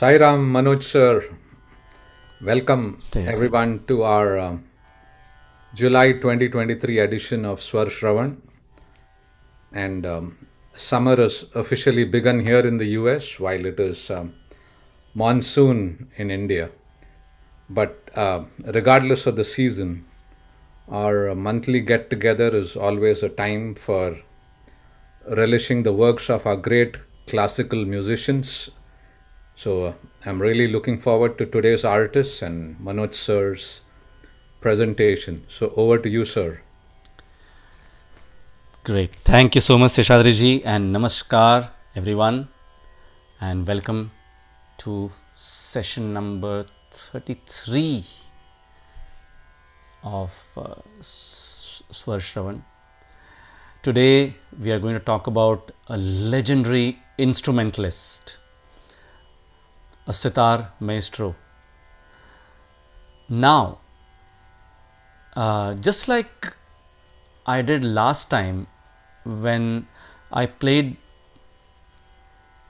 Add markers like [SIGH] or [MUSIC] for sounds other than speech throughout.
Sairam Manoj sir, welcome Stay. everyone to our um, July 2023 edition of Swar Shravan. And um, summer has officially begun here in the US while it is um, monsoon in India. But uh, regardless of the season, our monthly get together is always a time for relishing the works of our great classical musicians. So uh, I'm really looking forward to today's artists and Manoj sir's presentation. So over to you, sir. Great. Thank you so much, Seshadri ji, and namaskar, everyone, and welcome to session number 33 of uh, S- Swar Shravan. Today, we are going to talk about a legendary instrumentalist, a sitar maestro. Now, uh, just like I did last time when I played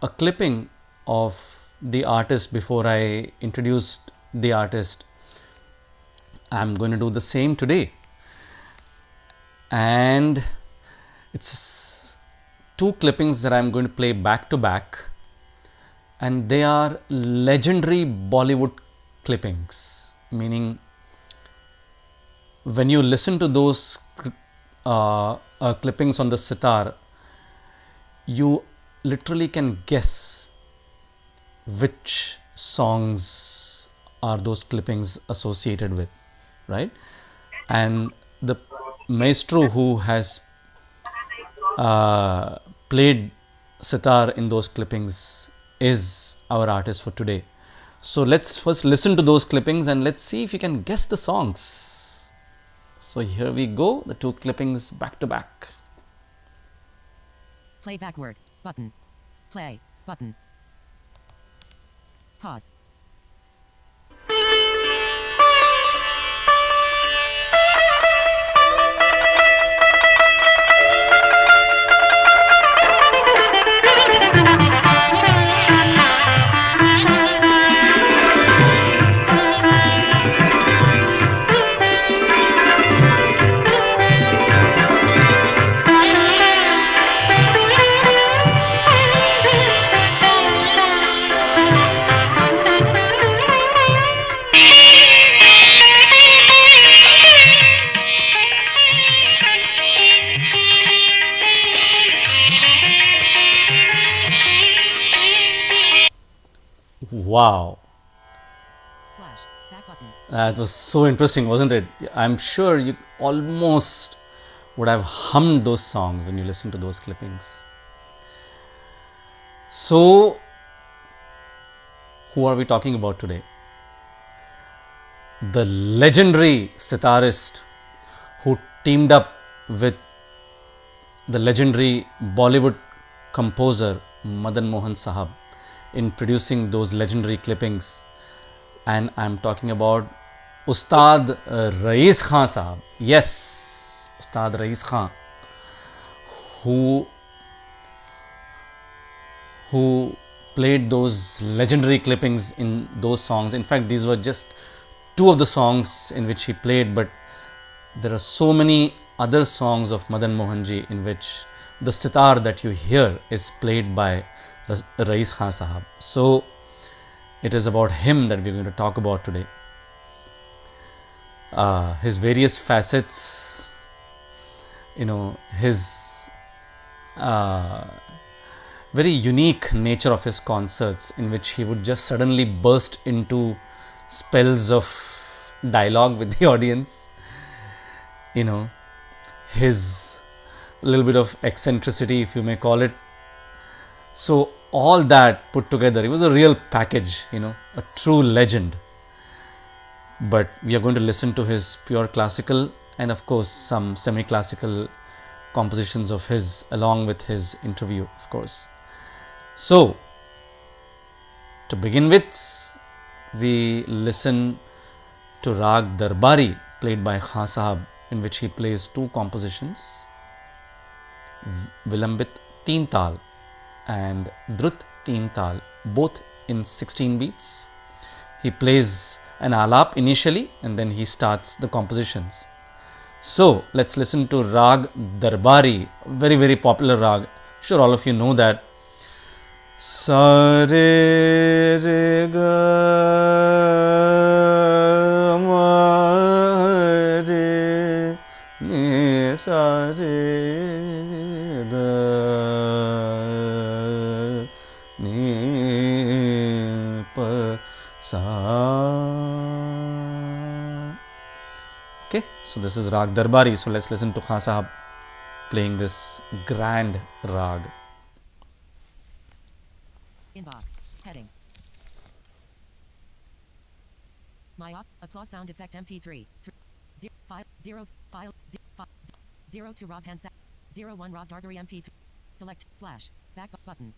a clipping of the artist before I introduced the artist. I'm going to do the same today. And it's two clippings that I'm going to play back to back, and they are legendary Bollywood clippings, meaning when you listen to those uh, uh, clippings on the sitar, you literally can guess which songs are those clippings associated with, right? And the maestro who has uh, played sitar in those clippings is our artist for today. So let's first listen to those clippings and let's see if you can guess the songs. So here we go, the two clippings back to back. Play backward. Button. Play. Button. Pause. [LAUGHS] Uh, that was so interesting, wasn't it? I'm sure you almost would have hummed those songs when you listen to those clippings. So, who are we talking about today? The legendary sitarist who teamed up with the legendary Bollywood composer Madan Mohan Sahab in producing those legendary clippings. And I'm talking about Ustad uh, Rais Khan Sahab. Yes, Ustad Rais Khan, who who played those legendary clippings in those songs. In fact, these were just two of the songs in which he played, but there are so many other songs of Madan Mohanji in which the sitar that you hear is played by Rais Khan Sahab. So, it is about him that we're going to talk about today. Uh, his various facets, you know, his uh, very unique nature of his concerts, in which he would just suddenly burst into spells of dialogue with the [LAUGHS] audience. You know, his little bit of eccentricity, if you may call it. So, all that put together, it was a real package, you know, a true legend. But we are going to listen to his pure classical and, of course, some semi classical compositions of his along with his interview, of course. So, to begin with, we listen to Rag Darbari, played by Khan Sahab, in which he plays two compositions Vilambit Teen Tal and Drut Teen Tal, both in 16 beats. He plays an alap initially and then he starts the compositions. So let's listen to Rag Darbari, very very popular rag. Sure, all of you know that. Re ga ma re ni so this is Rag Darbari. So let's listen to Khan Sahab playing this grand rag. Inbox. Heading. My op. Applause sound effect MP3. Three, zero, file. Zero. File. Zero, fi, z- zero to Rob Hansa. Zero one Rob Dargary MP3. Select slash back bu- button.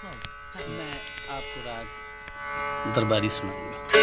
Close. Button. मैं आपको राग दरबारी सुनाऊंगा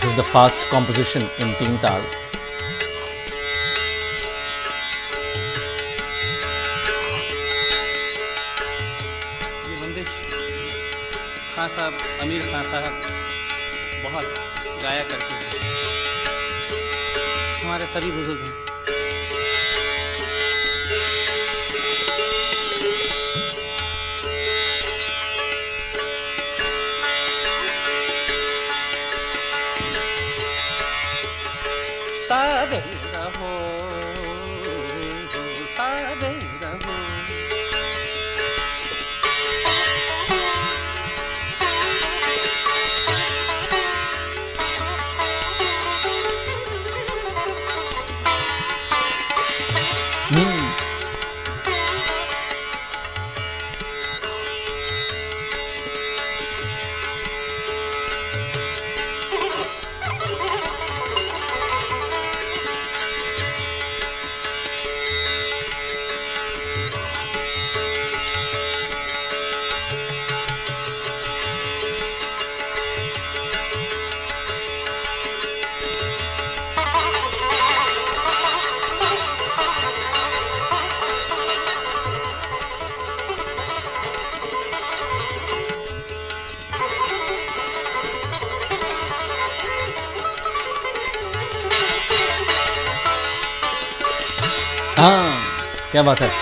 This is the first composition in Teen Tal. Khan साहब, अमीर खान साहब बहुत गाया करते हैं हमारे सभी बुज़ुर्ग हैं क्या बात है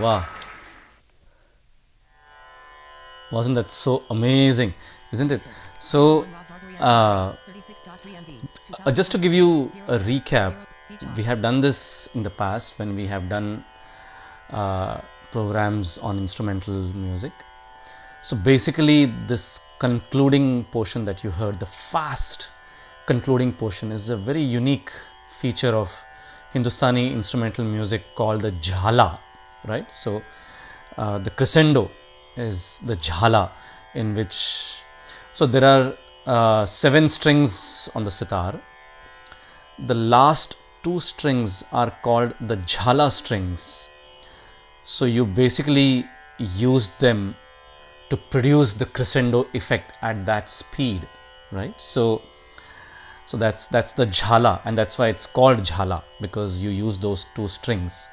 Wow. Wasn't that so amazing? Isn't it? So, uh, uh, just to give you a recap, we have done this in the past when we have done uh, programs on instrumental music. So basically, this concluding portion that you heard, the fast concluding portion, is a very unique feature of Hindustani instrumental music called the jhala, right? So uh, the crescendo is the jhala, in which so there are uh, seven strings on the sitar. The last two strings are called the jhala strings. So you basically use them to produce the crescendo effect at that speed, right? So so that's that's the jhala and that's why it's called jhala because you use those two strings.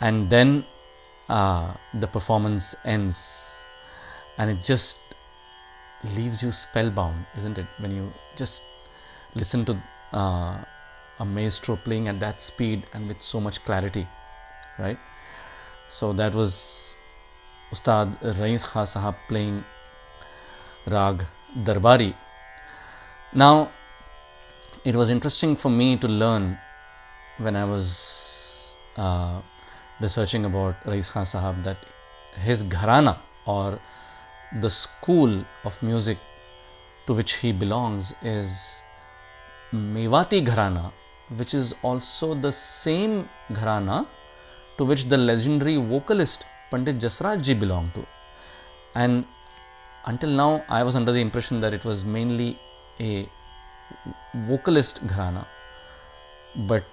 And then uh, the performance ends and it just leaves you spellbound, isn't it? When you just listen to uh, a maestro playing at that speed and with so much clarity, right? So that was Ustad Rais Khan Sahab playing Rag Darbari. Now, it was interesting for me to learn when I was uh, researching about Rais Khan Sahab that his gharana or the school of music to which he belongs is Mewati Gharana, which is also the same Gharana to which the legendary vocalist Pandit Jasraj ji belonged to. And until now, I was under the impression that it was mainly a vocalist Gharana. But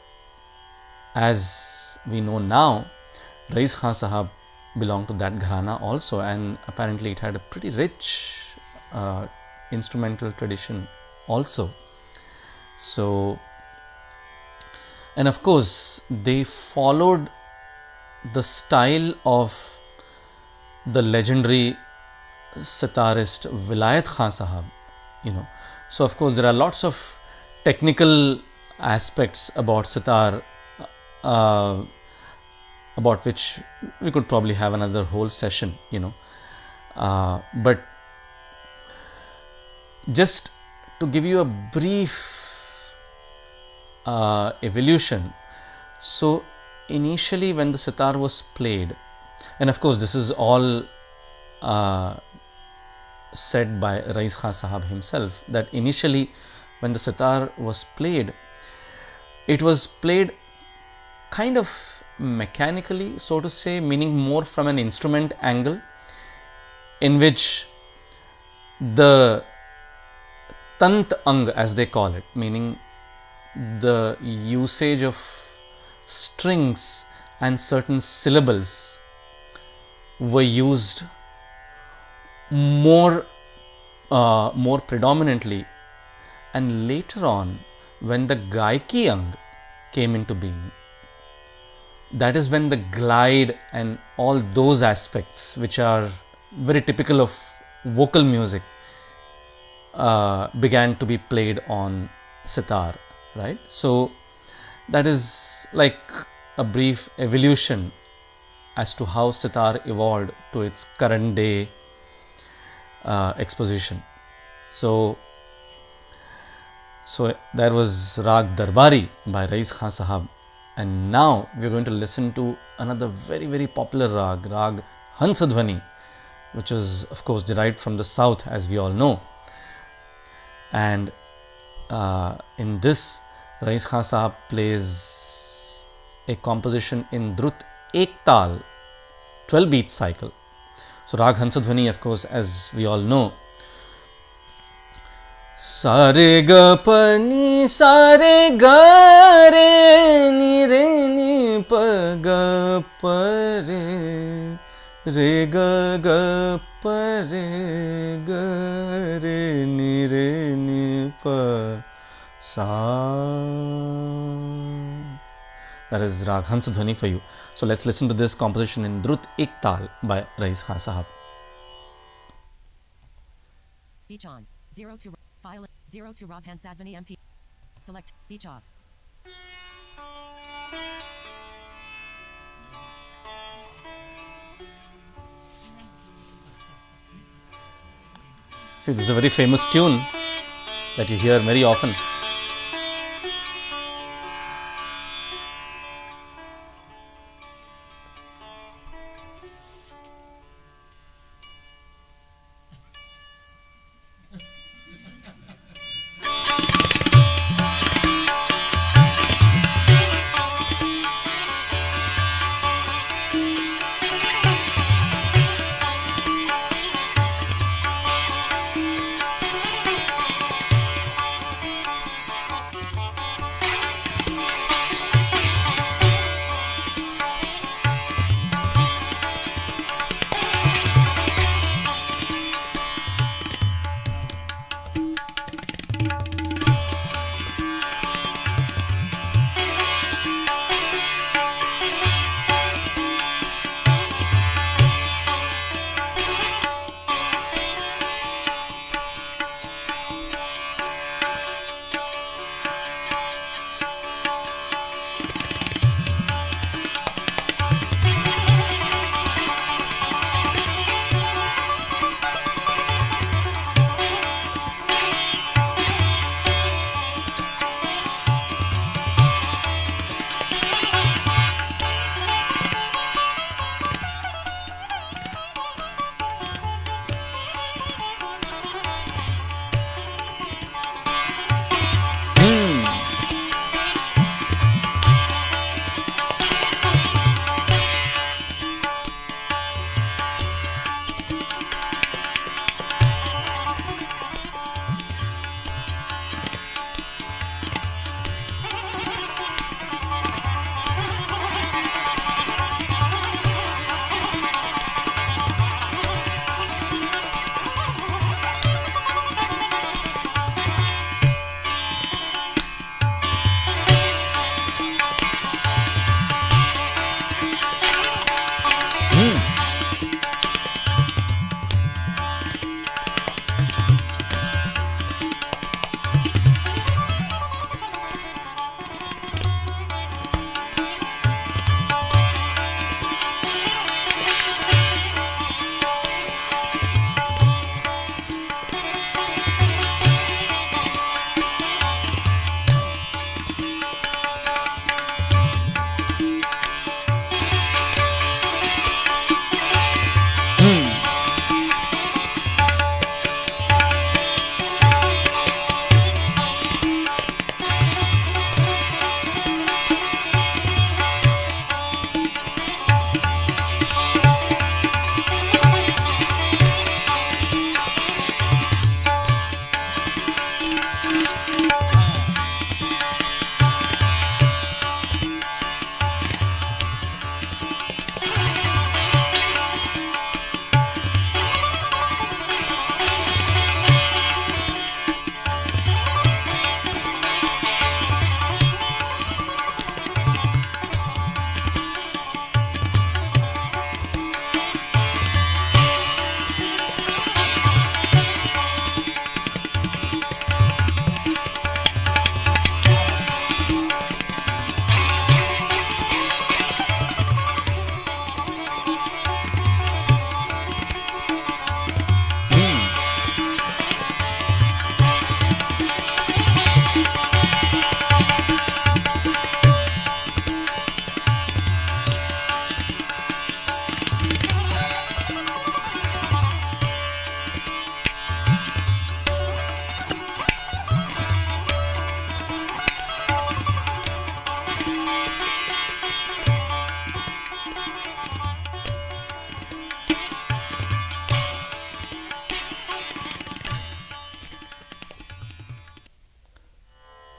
as we know now, Rais Khan Sahab belonged to that gharana also, and apparently it had a pretty rich uh, instrumental tradition also. So, and of course, they followed the style of the legendary sitarist Vilayat Khan Sahab, you know. So, of course, there are lots of technical aspects about sitar. Uh, about which we could probably have another whole session, you know. Uh, but just to give you a brief uh, evolution, so initially when the sitar was played, and of course this is all uh, said by Rais Khan Sahab himself, that initially when the sitar was played, it was played kind of mechanically, so to say, meaning more from an instrument angle, in which the tant ang, as they call it, meaning the usage of strings and certain syllables were used more uh, more predominantly and later on when the gayaki ang came into being. That is when the glide and all those aspects which are very typical of vocal music uh, began to be played on sitar right? So that is like a brief evolution as to how sitar evolved to its current day uh, exposition so so that was rag darbari by rais khan sahab and now we are going to listen to another very, very popular rag, rag Hansadhvani, which is, of course, derived from the south, as we all know. And uh, in this, Rais Khan Sahab plays a composition in Drut Ek Tal, 12 beat cycle. So, Rag Hansadhvani, of course, as we all know, सारे ग पनी सारे ग रे नि रे नि प ग प रे रे ग ग प रे ग रे नि रे नि प sa that is rag Hans Dhwani for you So let's listen to this composition in Drut Ek Tal by Rais Khan Sahab Speech on. Zero to file. Zero to Rob Hansadvani MP. Select speech off. See, this is a very famous tune that you hear very often.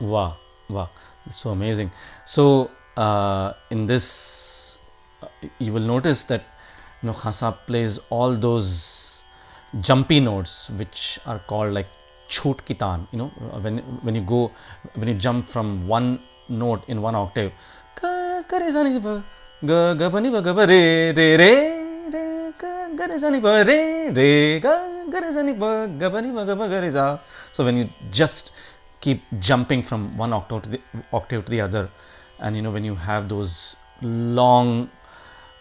Wow, wow, so amazing. So uh, in this, uh, you will notice that you know Khan Sahab plays all those jumpy notes which are called like chhut kitan. You know uh, when when you go when you jump from one note in one octave. So when you just keep jumping from one octave to the octave to the other, and you know when you have those long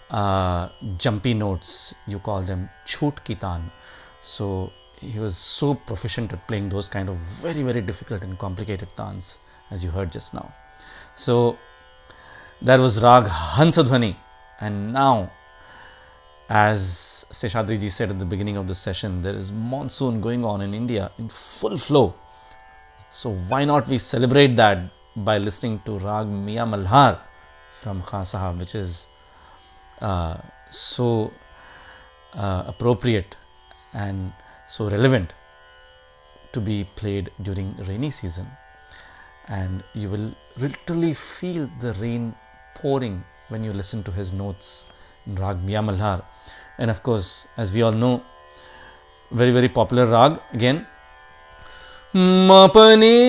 uh, jumpy notes, you call them chhut kitan. So he was so proficient at playing those kind of very very difficult and complicated tans, as you heard just now. So that was Rag Hansadhwani, and now as Seshadri ji said at the beginning of the session, there is monsoon going on in India in full flow. So why not we celebrate that by listening to Rag Mia Malhar from Khan Sahab, which is uh, so uh, appropriate and so relevant to be played during rainy season. And you will literally feel the rain pouring when you listen to his notes in Rag Mia Malhar. And of course, as we all know, very very popular rag again मपने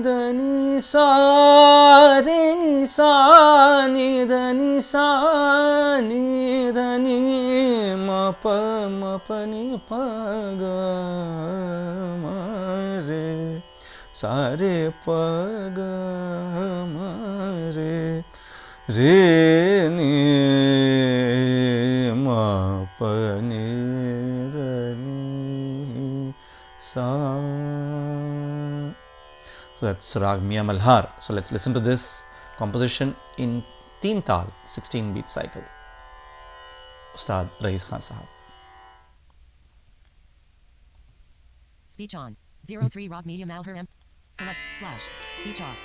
दनि सारे नि सा नि सनि मप मपनि पग मे सारे पग मे रे रे So that's Rag Mia Malhar. So let's listen to this composition in Teen Tal, 16 beat cycle. Ustad Khan Sahab. Speech on. 03 Rock Media Malher M. Select slash. Speech off.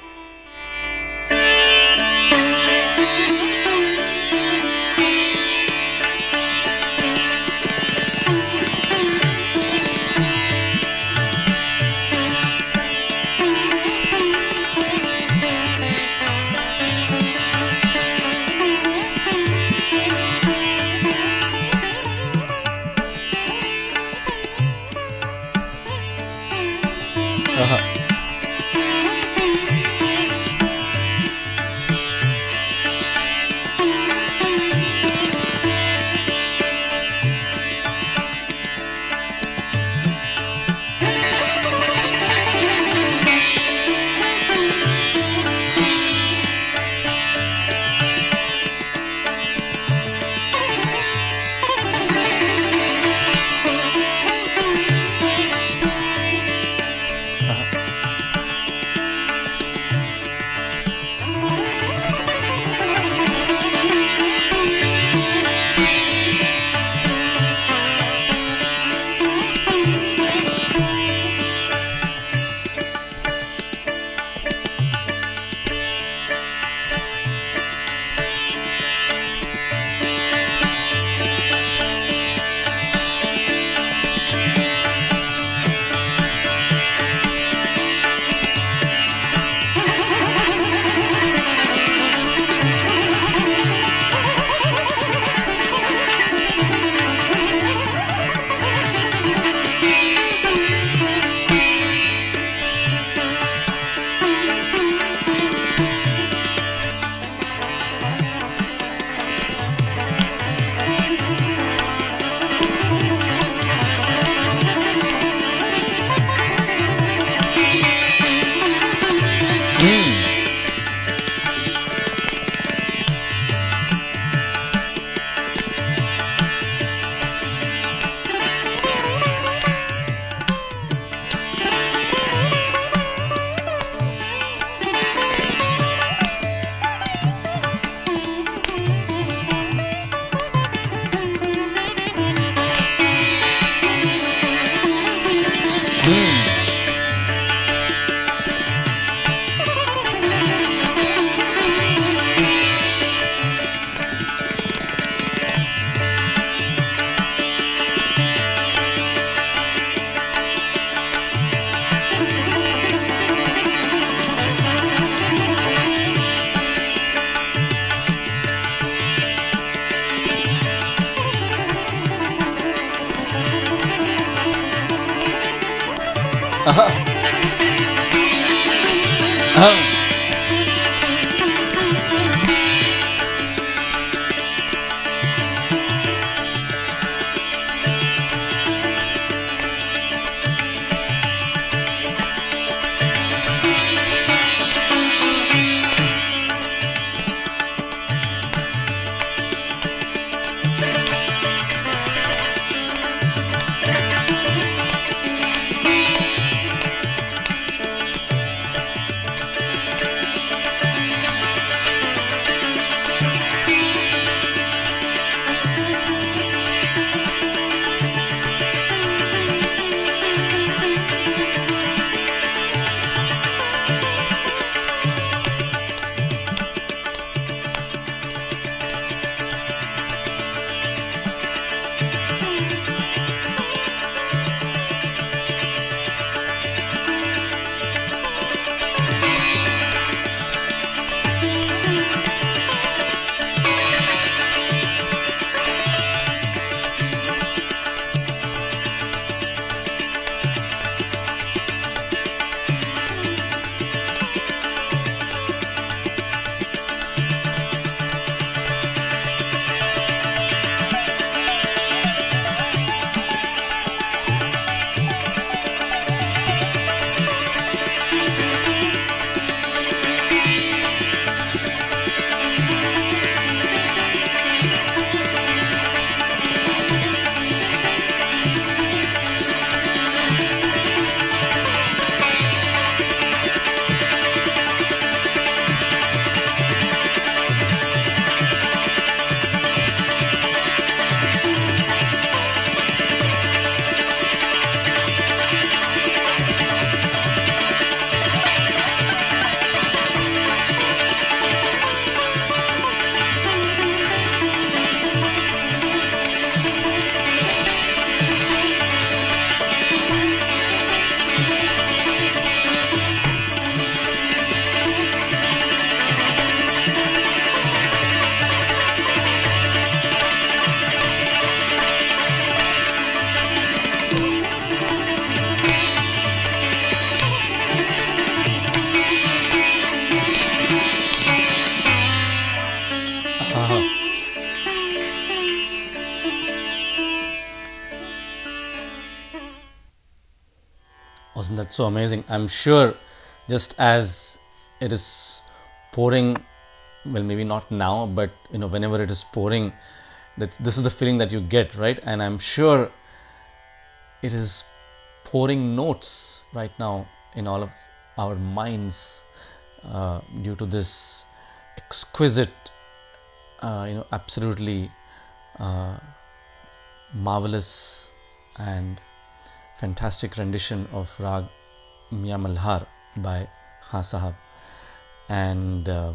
So amazing? I'm sure just as it is pouring, well, maybe not now, but you know, whenever it is pouring, that's this is the feeling that you get, right? And I'm sure it is pouring notes right now in all of our minds uh, due to this exquisite, uh, you know, absolutely uh, marvelous and fantastic rendition of Rag Mia Malhar by Khan Sahab. And uh,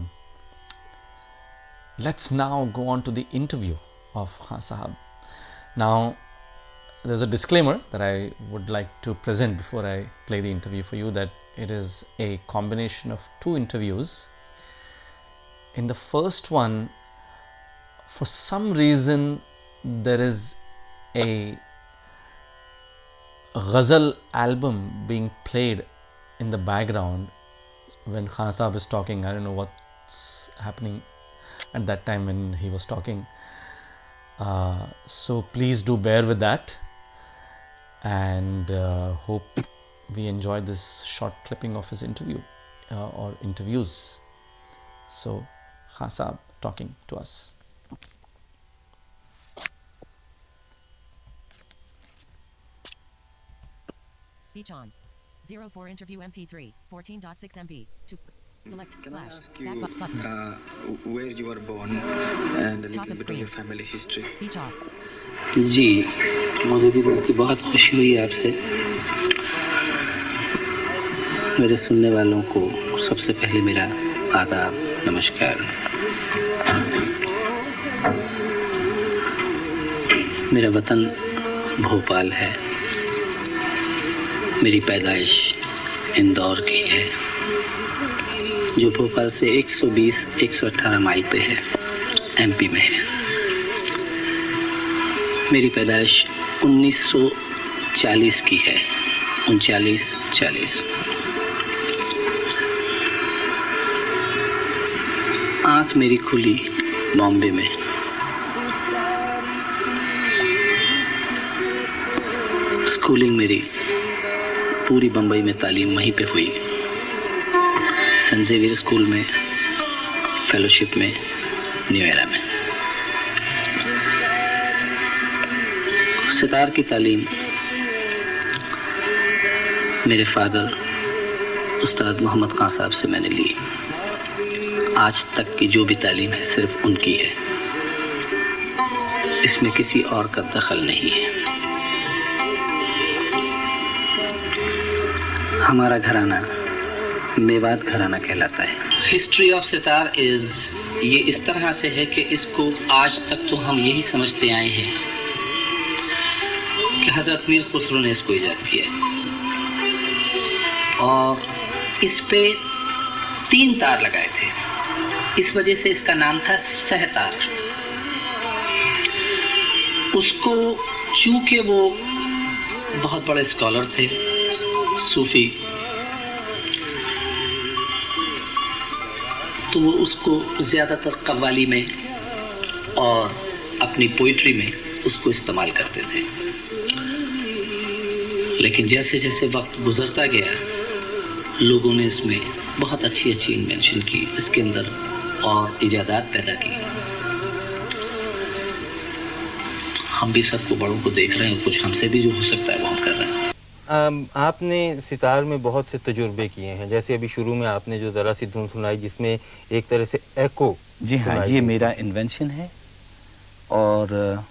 let's now go on to the interview of Khan Sahab. Now, there's a disclaimer that I would like to present before I play the interview for you that it is a combination of two interviews. In the first one, for some reason, there is a ghazal album being played in the background when Khan Sahib is talking. I don't know what's happening at that time when he was talking. Uh, so please do bear with that and uh, hope we enjoy this short clipping of his interview uh, or interviews. So, Khan Sahib talking to us. Speech on. 04 interview MP3. 14.6 MB. To select Can I slash ask you bu- button. uh, where you were born and a little bit of your family history? Speech off. जी मुझे भी बहुत बहुत खुशी हुई आपसे मेरे सुनने वालों को सबसे पहले मेरा आदाब नमस्कार मेरा वतन भोपाल है मेरी पैदाइश इंदौर की है, जो भोपाल से 120-118 माइल पे है एमपी में है। मेरी पैदाइश 1940 की है, उनचालीस चालीस। आँख मेरी खुली बॉम्बे में। स्कूलिंग मेरी पूरी बम्बई में तालीम वहीं पे हुई। संजय वीर स्कूल में फेलोशिप में न्यू एरा में। सितार की तालीम मेरे फादर, उस्ताद मोहम्मद खान साहब से मैंने ली। आज तक की जो भी तालीम है, सिर्फ़ उनकी है। इसमें किसी और का दखल नहीं है। हमारा घराना मेवात घराना कहलाता है। हिस्ट्री ऑफ़ सितार इज़ ये इस तरह से है कि इसको आज तक तो हम यही समझते आए हैं कि हज़रत मीर खुसरो ने इसको ईजाद किया और इस पे तीन तार लगाए थे। इस वजह से इसका नाम था सहतार उसको चूँकि वो बहुत बड़े स्कॉलर थे सूफी। तो वो उसको ज़्यादातर कव्वाली में और अपनी पोइट्री में उसको इस्तेमाल करते थे। लेकिन जैसे जैसे वक्त गुजरता गया, लोगों ने इसमें बहुत अच्छी अच्छी इन्वेंशन की, इसके अंदर और इजादात पैदा की। हम भी सबको बड़ों को देख रहे हैं कुछ हमसे भी जो हो सकता है वो हम कर रहे हैं। आपने सितार में बहुत से तजुर्बे किए हैं। जैसे अभी शुरू में आपने जो ज़रा सी धुन सुनाई जिसमें एक तरह से एको जी हाँ ये मेरा इन्वेंशन है। और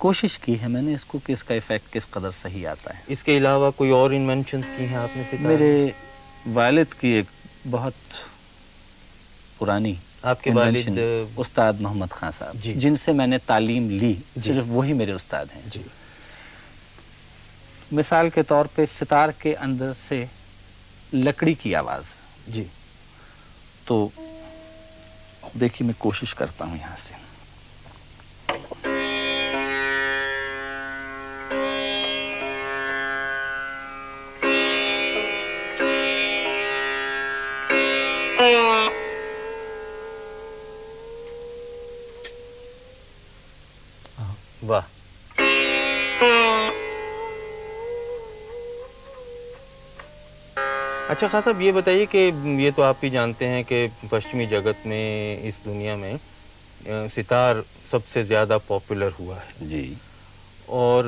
कोशिश की है मैंने इसको कि इसका इफ़ेक्ट किस कदर सही आता है। इसके अलावा कोई और इन्वेंशन की हैं आपने सितार मेरे वालिद की एक बहुत पुरानी आपके वालिद उस्ताद मोहम्मद खान साहब। जिनसे मैंने तालीम ली सिर्फ़ वही मेरे उस्ताद हैं। जी। मिसाल के तौर पे सितार के अंदर से लकड़ी की आवाज़। जी। तो देखिए मैं कोशिश करता हूँ यहाँ से। वाह। अच्छा खान साहब ये बताइए कि ये तो आप भी जानते हैं कि पश्चिमी जगत में इस दुनिया में सितार सबसे ज़्यादा पॉपुलर हुआ है। जी। और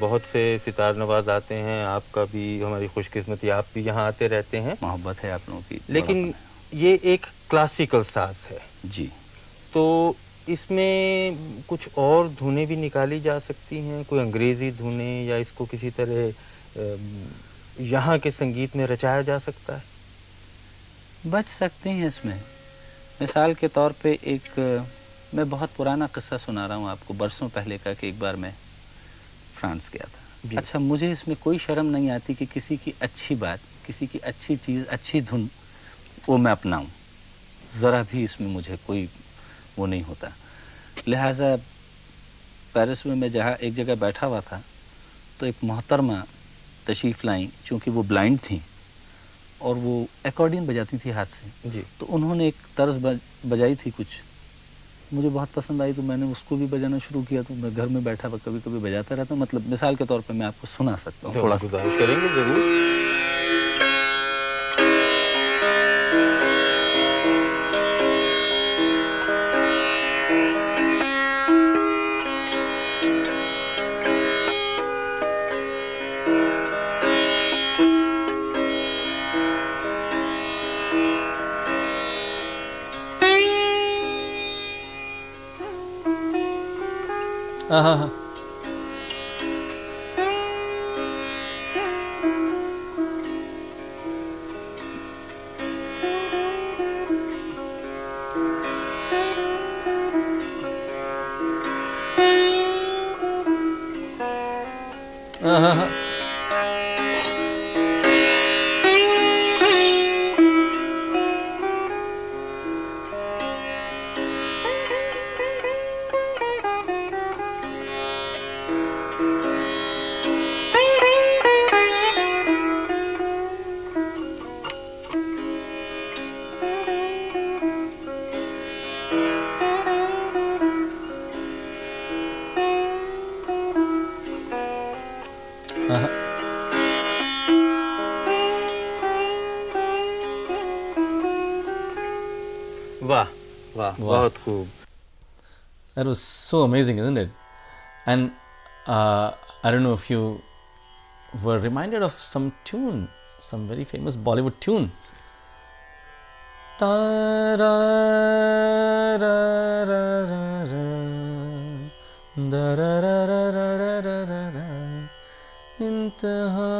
बहुत से सितार नवाज़ आते हैं आपका भी हमारी खुशकिस्मती आप भी यहाँ आते रहते हैं। मोहब्बत है आप लोगों की लेकिन ये एक क्लासिकल साज है। जी। तो इसमें कुछ और धुनें भी निकाली जा सकती हैं? कोई अंग्रेज़ी धुनें या इसको किसी तरह यहाँ के संगीत में रचाया जा सकता है। बच सकते हैं इसमें। मिसाल के तौर पे एक मैं बहुत पुराना किस्सा सुना रहा हूँ आपको बरसों पहले का कि एक बार मैं फ्रांस गया था। अच्छा मुझे इसमें कोई शर्म नहीं आती कि किसी की अच्छी बात किसी की अच्छी चीज़ अच्छी धुन वो मैं अपनाऊँ। ज़रा भी इसमें मुझे कोई वो नहीं होता। लिहाजा पेरिस में मैं जहाँ एक जगह बैठा हुआ था तो एक मोहतरमा तशरीफ़ लाई चूँकि वो ब्लाइंड थी और वो एकॉर्डियन बजाती थी हाथ से। जी। तो उन्होंने एक तर्ज बज- बजाई थी कुछ। मुझे बहुत पसंद आई तो मैंने उसको भी बजाना शुरू किया तो मैं घर में बैठा हुआ कभी कभी बजाता रहता मतलब मिसाल के तौर पर मैं आपको सुना सकता हूँ थोड़ा सा गुजारिश करेंगे ज़रूर। आहा, बहुत खूब That was so amazing, isn't it? And uh, I don't know if you were reminded of some tune, some very famous Bollywood tune. Ta ra ra ra ra ra da ra ra ra ra ra ra ra ra इंतहा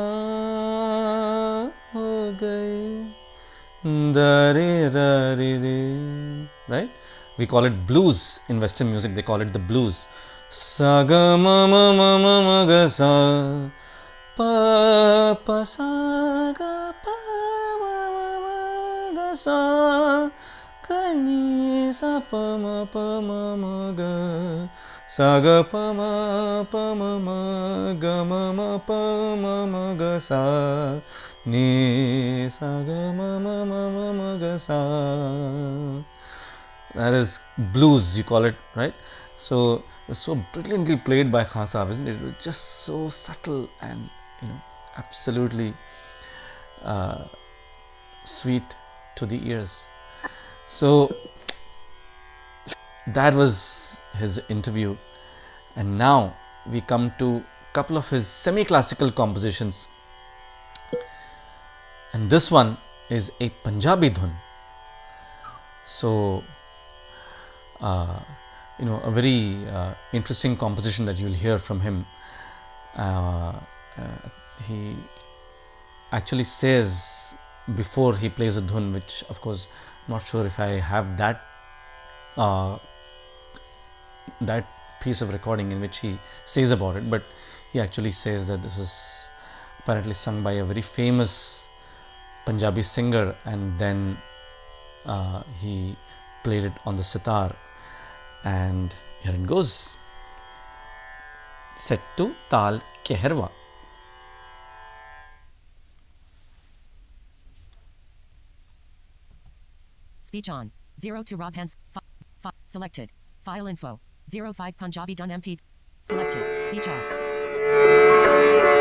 हो गई da re ra re re right we call it blues in western music they call it the blues sa ga ma ma ma ma ma ga sa pa pa sa ga pa ma ma ma ga sa ni sa pa ma pa ma ma ga sa ga pa ma pa ma ma ga ma ma pa ma ma ga sa ni sa ga ma ma ma ma ga sa that is blues you call it right? So so brilliantly played by Khan isn't it? it was just so subtle and you know absolutely uh, sweet to the ears. So that was his interview. And now we come to a couple of his semi-classical compositions. And this one is a Punjabi dhun. So you know a very uh, interesting composition that you'll hear from him. Uh, uh, he actually says before he plays a dhun which of course I'm not sure if I have that uh, that piece of recording in which he says about it but he actually says that this was apparently sung by a very famous Punjabi singer and then uh, he played it on the sitar and here it goes set to Tal Keherwa. Speech on. 0 to Rob selected. File info. 05 Punjabi Dun MP. Selected. Speech off.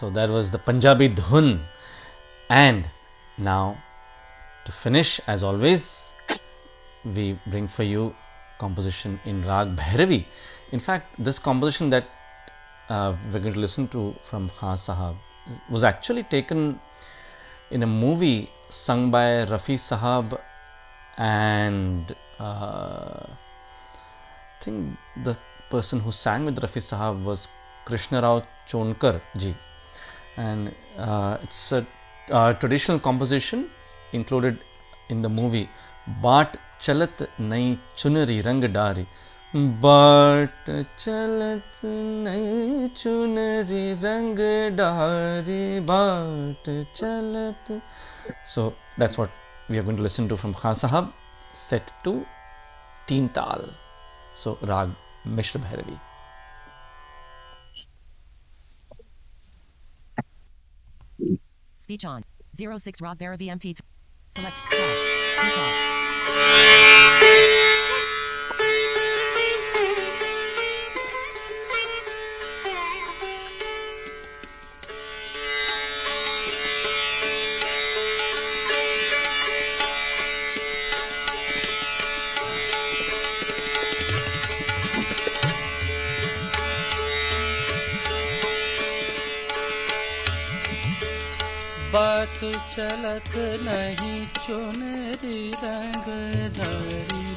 So that was the Punjabi dhun. And now to finish, as always, we bring for you composition in Rag Bhairavi. In fact, this composition that uh, we're going to listen to from Khan Sahab was actually taken in a movie sung by Rafi Sahab and uh, I think the person who sang with Rafi Sahab was Krishna Rao Chonkar ji, and uh, it's a uh, traditional composition included in the movie. Baat chalat nai chunari rang. Baat chalat nai chunari rang dari. Chalat. So that's what we are going to listen to from Khan Sahab, set to Teen Tal. So Rag Mishra Bhairavi. Speech on. 06 Rog Bhairavi MP3. Select slash. Speech on. चलत नहीं चुनरी रंग धारी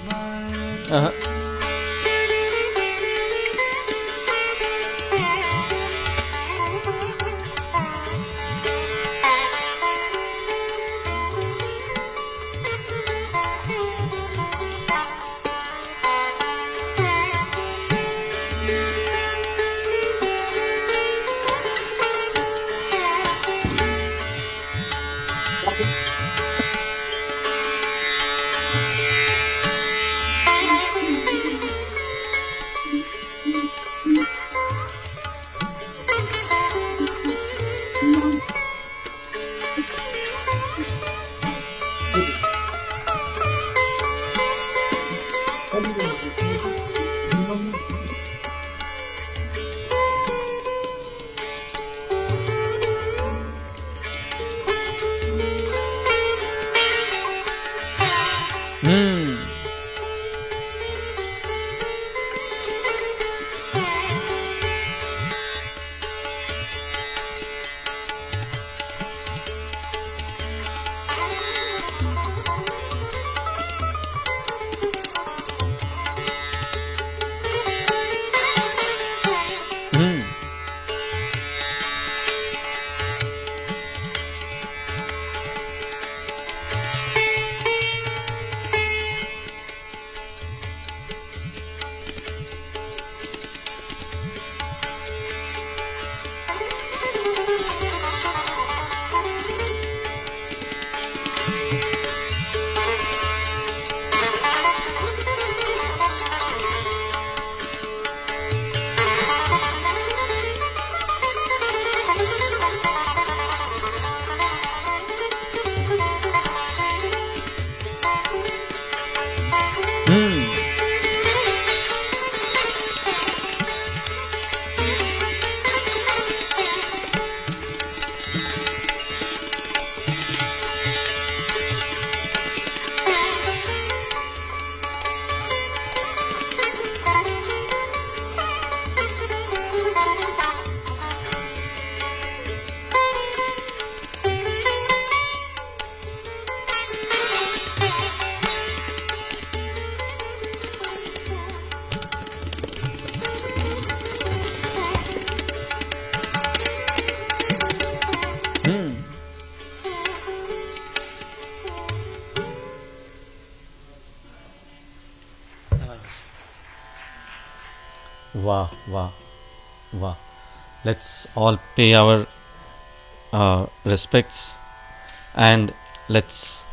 Let's all pay our uh, respects and let's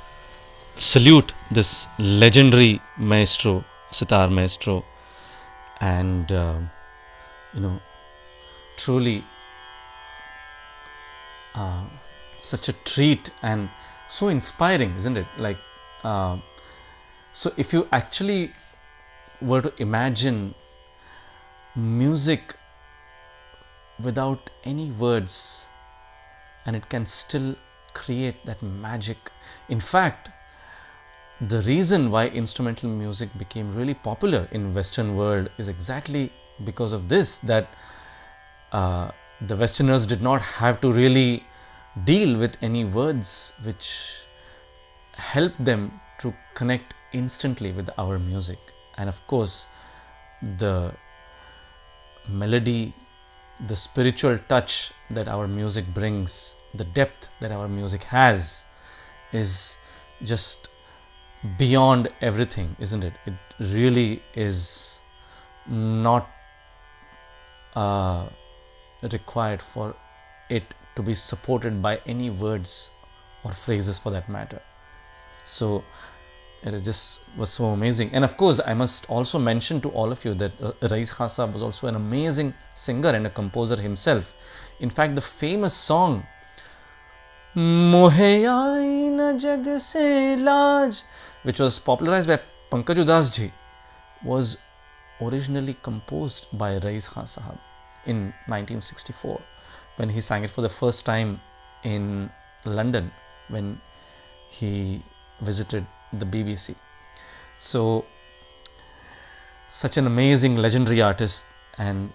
salute this legendary maestro, sitar maestro, and uh, you know, truly uh, such a treat and so inspiring, isn't it? Like, uh, so if you actually were to imagine music without any words and it can still create that magic. In fact the reason why instrumental music became really popular in western world is exactly because of this that uh, the westerners did not have to really deal with any words which help them to connect instantly with our music. And of course the melody the spiritual touch that our music brings the depth that our music has is just beyond everything isn't it? It really is not uh, required for it to be supported by any words or phrases for that matter. So it just was so amazing. And of course i must also mention to all of you that uh, Rais Khan was also an amazing singer and a composer himself. In fact the famous song Mohe na jag se laj which was popularized by Pankaj Udhas ji was originally composed by Rais Khan Sahab in 1964 when he sang it for the first time in London when he visited the BBC. So, such an amazing, legendary artist, and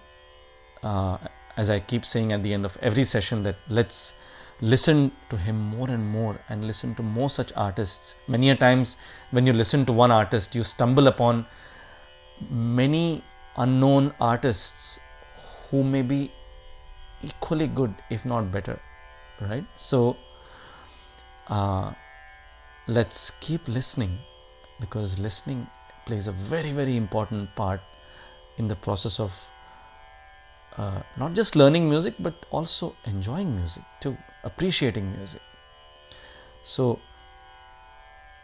uh, as I keep saying at the end of every session, that let's listen to him more and more and listen to more such artists. Many a times, when you listen to one artist, you stumble upon many unknown artists who may be equally good, if not better, right? So, uh, let's keep listening because listening plays a very very important part in the process of uh, not just learning music but also enjoying music too appreciating music. So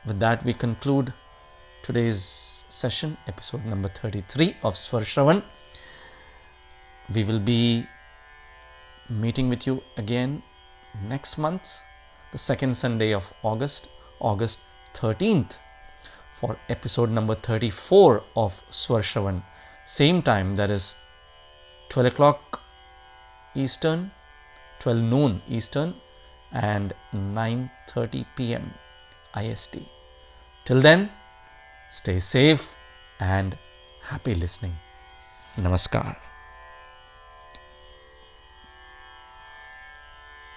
with that we conclude today's session episode number 33 of Swarshravan we will be meeting with you again next month the second sunday of august August 13th for episode number 34 of Swarshravan. Same time, that is 12 o'clock Eastern, 12 noon Eastern, and 9:30 p.m. IST. Till then, stay safe and happy listening. Namaskar.